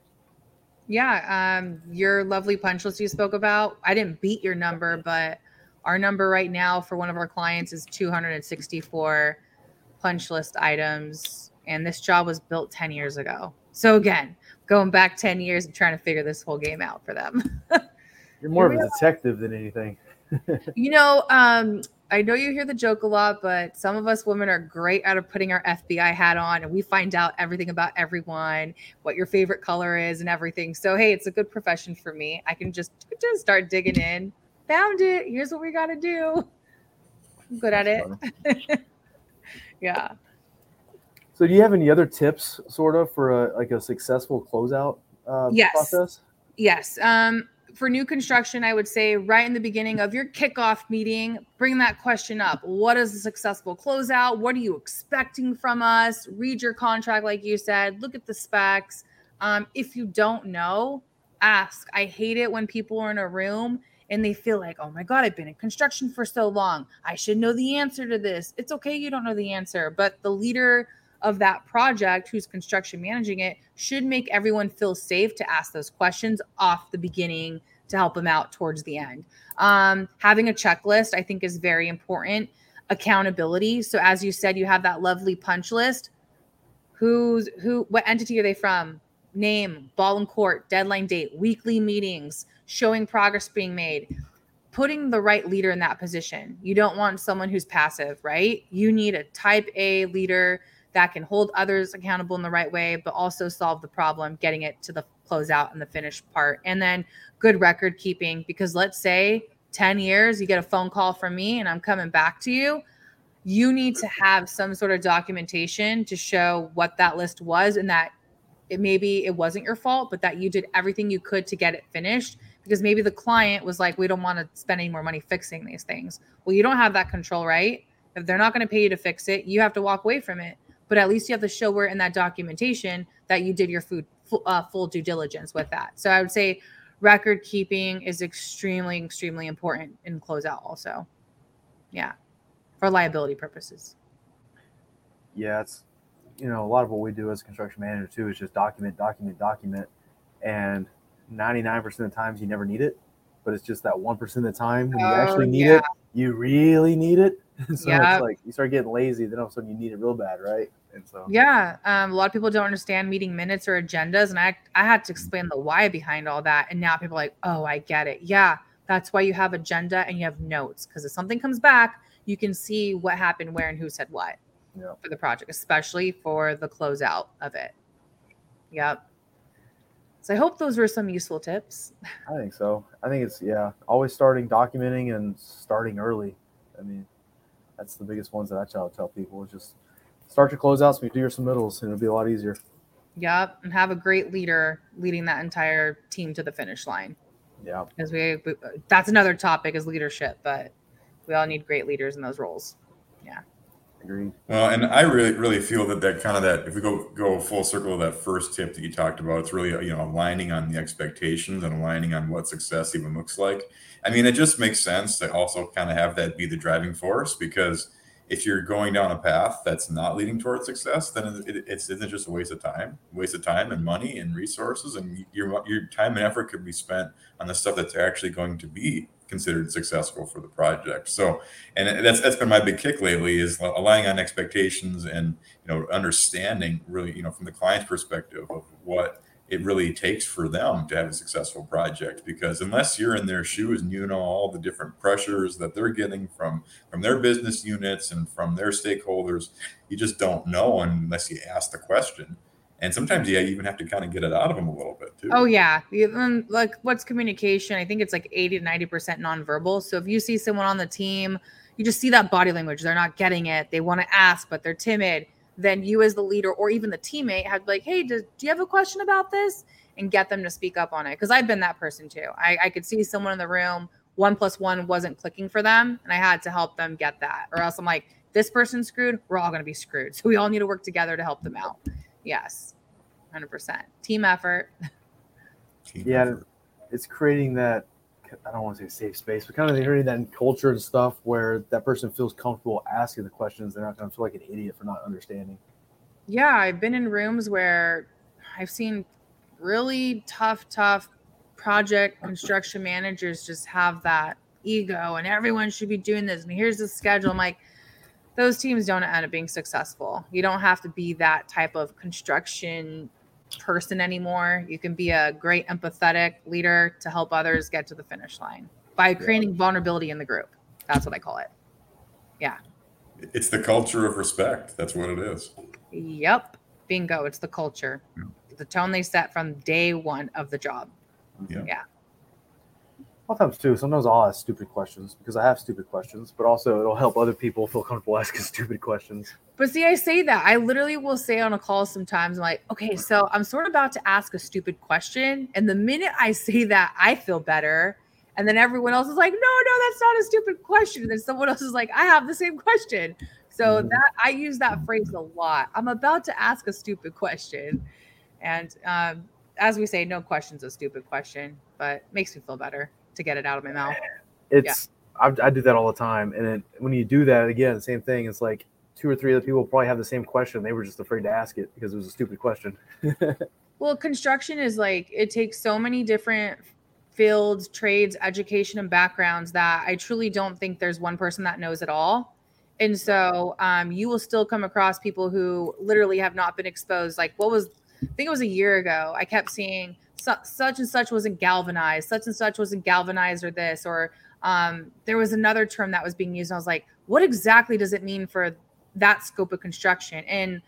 Yeah, um, your lovely punch list you spoke about. I didn't beat your number, but our number right now for one of our clients is 264 punch list items, and this job was built 10 years ago. So again, going back 10 years and trying to figure this whole game out for them. [laughs] You're more of a detective than anything. [laughs] you know, um, I know you hear the joke a lot, but some of us women are great at putting our FBI hat on and we find out everything about everyone, what your favorite color is, and everything. So, hey, it's a good profession for me. I can just, just start digging in. Found it. Here's what we got to do. I'm good at it. [laughs] yeah. So, do you have any other tips, sort of, for a, like a successful closeout uh, yes. process? Yes. Um, for new construction, I would say right in the beginning of your kickoff meeting, bring that question up. What is a successful closeout? What are you expecting from us? Read your contract, like you said. Look at the specs. Um, if you don't know, ask. I hate it when people are in a room and they feel like, oh my God, I've been in construction for so long. I should know the answer to this. It's okay, you don't know the answer, but the leader of that project who's construction managing it should make everyone feel safe to ask those questions off the beginning to help them out towards the end. Um, having a checklist, I think, is very important. Accountability. So, as you said, you have that lovely punch list. Who's who? What entity are they from? Name, ball and court, deadline date, weekly meetings, showing progress being made putting the right leader in that position. You don't want someone who's passive, right? You need a type A leader that can hold others accountable in the right way, but also solve the problem, getting it to the closeout and the finished part. And then good record keeping, because let's say 10 years, you get a phone call from me and I'm coming back to you. You need to have some sort of documentation to show what that list was and that it maybe it wasn't your fault, but that you did everything you could to get it finished because maybe the client was like, we don't want to spend any more money fixing these things. Well, you don't have that control, right? If they're not going to pay you to fix it, you have to walk away from it but at least you have to show where in that documentation that you did your food uh, full due diligence with that. So I would say record keeping is extremely extremely important in closeout also. Yeah, for liability purposes. Yeah, it's you know a lot of what we do as a construction manager too is just document, document, document, and ninety nine percent of the times you never need it, but it's just that one percent of the time when you actually oh, need yeah. it, you really need it. [laughs] so it's like you start getting lazy, then all of a sudden you need it real bad, right? And so yeah, um, a lot of people don't understand meeting minutes or agendas, and I I had to explain the why behind all that, and now people are like, oh, I get it. Yeah, That's why you have agenda and you have notes because if something comes back, you can see what happened where and who said what Yeah. for the project, especially for the closeout of it. Yep. So I hope those were some useful tips. I think so. I think it's yeah, always starting documenting and starting early. I mean, that's the biggest ones that I try to tell people is just start your closeouts when you do your submittals, and it'll be a lot easier. Yep. And have a great leader leading that entire team to the finish line. Yeah, Because we, we that's another topic is leadership, but we all need great leaders in those roles. Agreed. Well, and I really, really feel that that kind of that if we go go full circle of that first tip that you talked about, it's really you know aligning on the expectations and aligning on what success even looks like. I mean, it just makes sense to also kind of have that be the driving force because if you're going down a path that's not leading towards success, then it, it's isn't just a waste of time, waste of time and money and resources, and your your time and effort could be spent on the stuff that's actually going to be considered successful for the project. So, and that's that's been my big kick lately is aligning on expectations and you know understanding really you know from the client's perspective of what it really takes for them to have a successful project because unless you're in their shoes and you know all the different pressures that they're getting from from their business units and from their stakeholders you just don't know unless you ask the question and sometimes yeah, you even have to kind of get it out of them a little bit too Oh yeah, Even, like what's communication? I think it's like eighty to ninety percent nonverbal. So if you see someone on the team, you just see that body language. They're not getting it. They want to ask, but they're timid. Then you, as the leader, or even the teammate, have like, "Hey, do, do you have a question about this?" and get them to speak up on it. Because I've been that person too. I, I could see someone in the room, one plus one wasn't clicking for them, and I had to help them get that, or else I'm like, "This person's screwed. We're all going to be screwed." [laughs] So we all need to work together to help them out. Yes, hundred percent team effort. Team Yeah, effort. it's creating that I don't want to say safe space, but kind of creating that culture and stuff where that person feels comfortable asking the questions. They're not going to feel like an idiot for not understanding. Yeah, I've been in rooms where I've seen really tough, tough project construction managers just have that ego and everyone should be doing this. And here's the schedule. I'm like, those teams don't end up being successful. You don't have to be that type of construction person anymore. You can be a great empathetic leader to help others get to the finish line by creating vulnerability in the group. That's what I call it. Yeah. It's the culture of respect that's what it is Yep. Bingo. It's the culture, Yeah. the tone they set from day one of the job. A lot of times too. Sometimes I'll ask stupid questions because I have stupid questions, but also it'll help other people feel comfortable asking [laughs] stupid questions. But see, I say that. I literally will say on a call sometimes, I'm like, okay, so I'm sort of about to ask a stupid question. And the minute I say that, I feel better. And then everyone else is like, no, no, that's not a stupid question. And then someone else is like, I have the same question. So Mhm. that I use that phrase a lot. I'm about to ask a stupid question. And um, as we say, no question's a stupid question, but makes me feel better to get it out of my mouth. It's I, I do that all the time, and it, when you do that again, same thing. It's like two or three other people probably have the same question. They were just afraid to ask it because it was a stupid question. [laughs] Well, construction is like it takes so many different fields, trades, education, and backgrounds that I truly don't think there's one person that knows it all. And so um, you will still come across people who literally have not been exposed. Like, what was, I think it was a year ago, I kept seeing su- such and such wasn't galvanized, such and such wasn't galvanized, or this, or um, there was another term that was being used. And I was like, what exactly does it mean for that scope of construction? And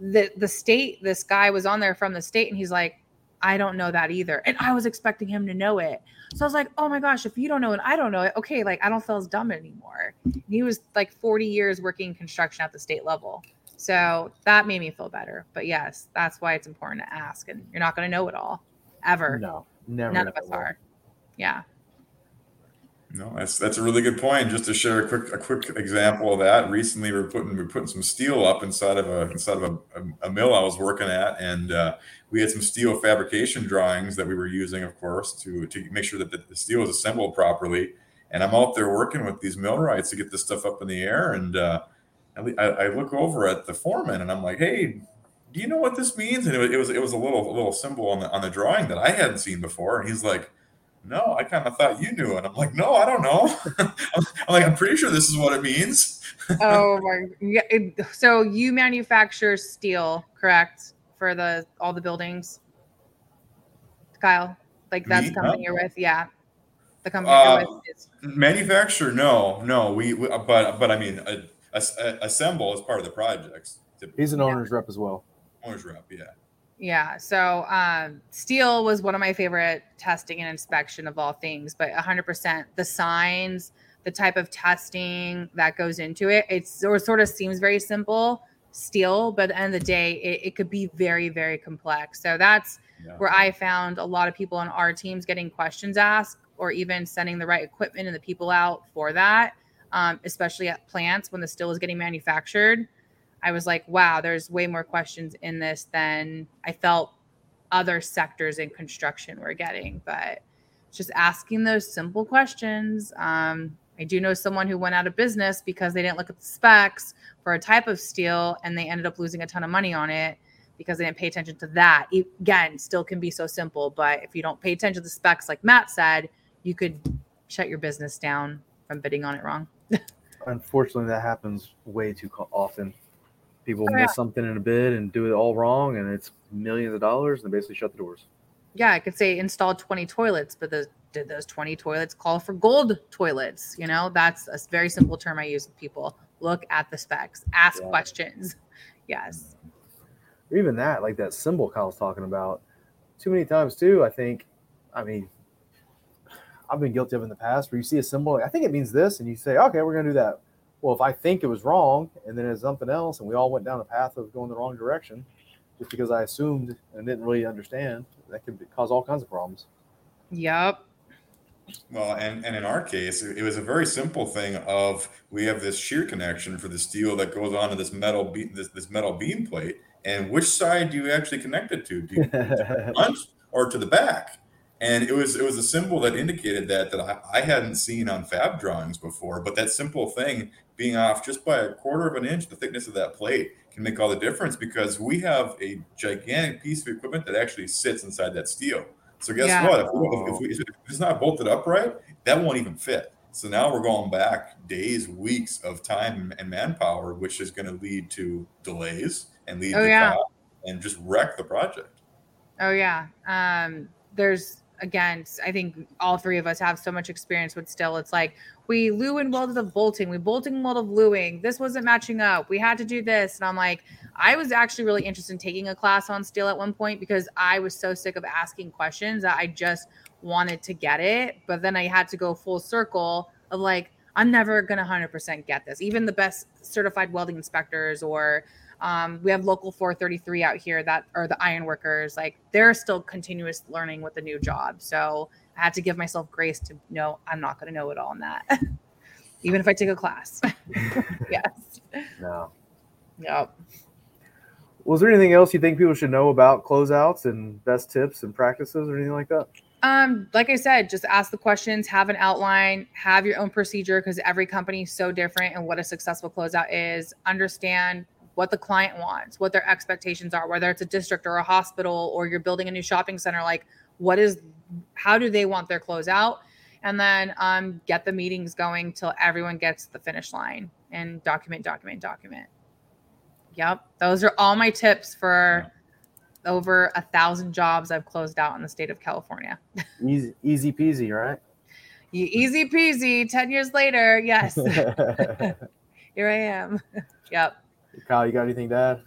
the the state this guy was on there from the state and he's like i don't know that either. And i was expecting him to know it. So i was like oh my gosh if you don't know it i don't know it okay like i don't feel as dumb anymore. He was like 40 years working construction at the state level. So that made me feel better. But yes that's why it's important to ask and you're not going to know it all ever No, never. none of us will. are yeah No, that's that's a really good point. Just to share a quick a quick example of that. Recently, we are putting we are putting some steel up inside of a inside of a, a, a mill I was working at, and uh, we had some steel fabrication drawings that we were using, of course, to to make sure that the, the steel is assembled properly. And I'm out there working with these millwrights to get this stuff up in the air, and uh, I, I look over at the foreman, and I'm like, "Hey, do you know what this means?" And it was it was, it was a little a little symbol on the on the drawing that I hadn't seen before, and he's like no, I kind of thought you knew. And I'm like, no, I don't know. [laughs] I'm like, I'm pretty sure this is what it means. [laughs] oh my yeah it- so you manufacture steel correct for the all the buildings kyle like that's Me? the company you're with yeah The company uh, manufacturer, no, no. We, we, but but I mean, a, a, a, assemble is part of the projects. He's an owner's rep as well. Owner's rep, yeah. Yeah. So um, steel was one of my favorite testing and inspection of all things, but 100% the signs, the type of testing that goes into it, it's or sort of seems very simple steel, but at the end of the day, it, it could be very, very complex. So that's yeah. where I found a lot of people on our teams getting questions asked or even sending the right equipment and the people out for that, um, especially at plants when the steel is getting manufactured. I was like, wow, there's way more questions in this than I felt other sectors in construction were getting. But just asking those simple questions. Um, I do know someone who went out of business because they didn't look at the specs for a type of steel and they ended up losing a ton of money on it because they didn't pay attention to that. It, again, still can be so simple, but if you don't pay attention to the specs, like Matt said, you could shut your business down from bidding on it wrong. [laughs] Unfortunately, that happens way too often. People oh, miss yeah. something in a bid and do it all wrong, and it's millions of dollars, and they basically shut the doors. Yeah, I could say install 20 toilets, but the, did those 20 toilets call for gold toilets? You know, that's a very simple term I use with people. Look at the specs, ask yeah. questions. [laughs] Yes. Or even that, like that symbol Kyle's talking about, too many times too. I think, I mean, I've been guilty of in the past where you see a symbol, like, I think it means this, and you say, okay, we're gonna do that. Well, if I think it was wrong and then it's something else, and we all went down a path of going the wrong direction, just because I assumed and didn't really understand, that could be, cause all kinds of problems. Yep. Well, and, and in our case, it was a very simple thing of we have this shear connection for the steel that goes onto this metal be- this, this metal beam plate, and which side do you actually connect it to? Do you, to the [laughs] front or to the back? And it was it was a symbol that indicated that that I, I, hadn't seen on fab drawings before but that simple thing being off just by a quarter of an inch the thickness of that plate can make all the difference because we have a gigantic piece of equipment that actually sits inside that steel. So guess yeah. what? If, we, if, we, if, it's not bolted up right that won't even fit. So now we're going back days weeks of time and manpower which is going to lead to delays and lead oh, to yeah. and just wreck the project. Oh yeah. Um there's again, I think all three of us have so much experience with still. It's like we lue and welded of bolting, we bolting weld of luing. This wasn't matching up. We had to do this. And I'm like, I was actually really interested in taking a class on steel at one point because I was so sick of asking questions that I just wanted to get it. But then I had to go full circle of like, I'm never going to 100% get this. Even the best certified welding inspectors or um, we have local 433 out here that are the iron workers. Like they're still continuous learning with the new job. So I had to give myself grace to know I'm not going to know it all in that, [laughs] even if I take a class. [laughs] yes. No. Yep. Was there anything else you think people should know about closeouts and best tips and practices or anything like that? Um, like I said, just ask the questions, have an outline, have your own procedure because every company is so different and what a successful closeout is. Understand what the client wants, what their expectations are, whether it's a district or a hospital or you're building a new shopping center, like what is how do they want their close out? And then um, get the meetings going till everyone gets the finish line and document, document, document. Yep. Those are all my tips for yeah. over a thousand jobs I've closed out in the state of California. [laughs] easy, easy peasy, right? Easy peasy. 10 years later. Yes. [laughs] [laughs] Here I am. yep. Kyle, you got anything to add?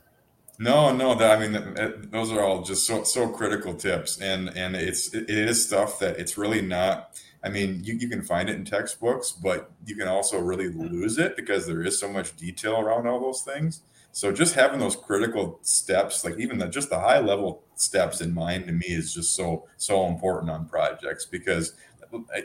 No, no. That I mean, those are all just so so critical tips, and and it's it is stuff that it's really not. I mean, you, you can find it in textbooks, but you can also really lose it because there is so much detail around all those things. So just having those critical steps, like even the, just the high level steps in mind, to me is just so so important on projects because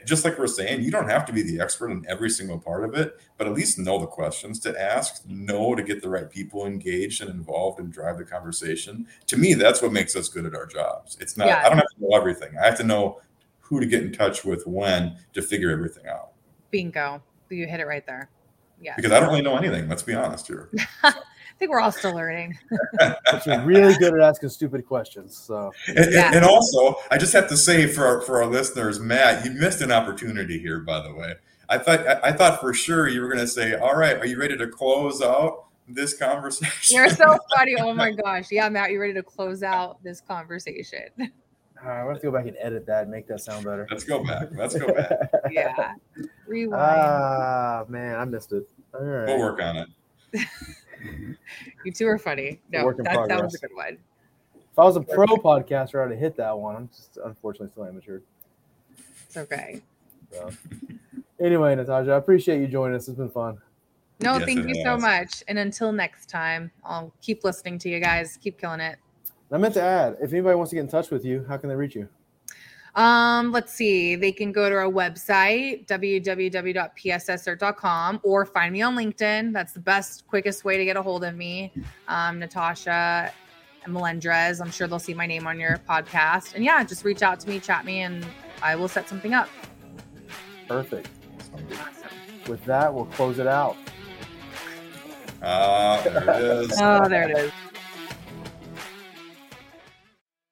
just like we're saying, you don't have to be the expert in every single part of it, but at least know the questions to ask, know to get the right people engaged and involved and drive the conversation. To me, that's what makes us good at our jobs. It's not, yeah. I don't have to know everything. I have to know who to get in touch with when to figure everything out. Bingo. You hit it right there. Yeah. Because I don't really know anything. Let's be honest here. [laughs] think we're all still learning. [laughs] but you're really good at asking stupid questions. So, and, yeah. and, also, I just have to say for our, for our listeners, Matt, you missed an opportunity here. By the way, I thought I, I thought for sure you were going to say, "All right, are you ready to close out this conversation?" You're so [laughs] funny. Oh my gosh, yeah, Matt, you ready to close out this conversation? All right, we'll have to go back and edit that and make that sound better. Let's go back. Let's go back. [laughs] Yeah. Rewind. Ah, man, I missed it. All right. We'll work on it. You two are funny. No, Work in that, that was a good one. If I was a pro podcaster, I'd have hit that one. I'm just unfortunately still amateur. It's okay. So. Anyway, Natassia, I appreciate you joining us. It's been fun. No, Yes, thank it you so much. And until next time, I'll keep listening to you guys. Keep killing it. I meant to add, if anybody wants to get in touch with you, how can they reach you? Um, let's see. They can go to our website, www.psscert.com, or find me on LinkedIn. That's the best, quickest way to get a hold of me. Um, Natassia Melendrez. I'm sure they'll see my name on your podcast. And yeah, just reach out to me, chat me, and I will set something up. Perfect. Awesome. With that, we'll close it out. Ah, there it is. Oh, there it is.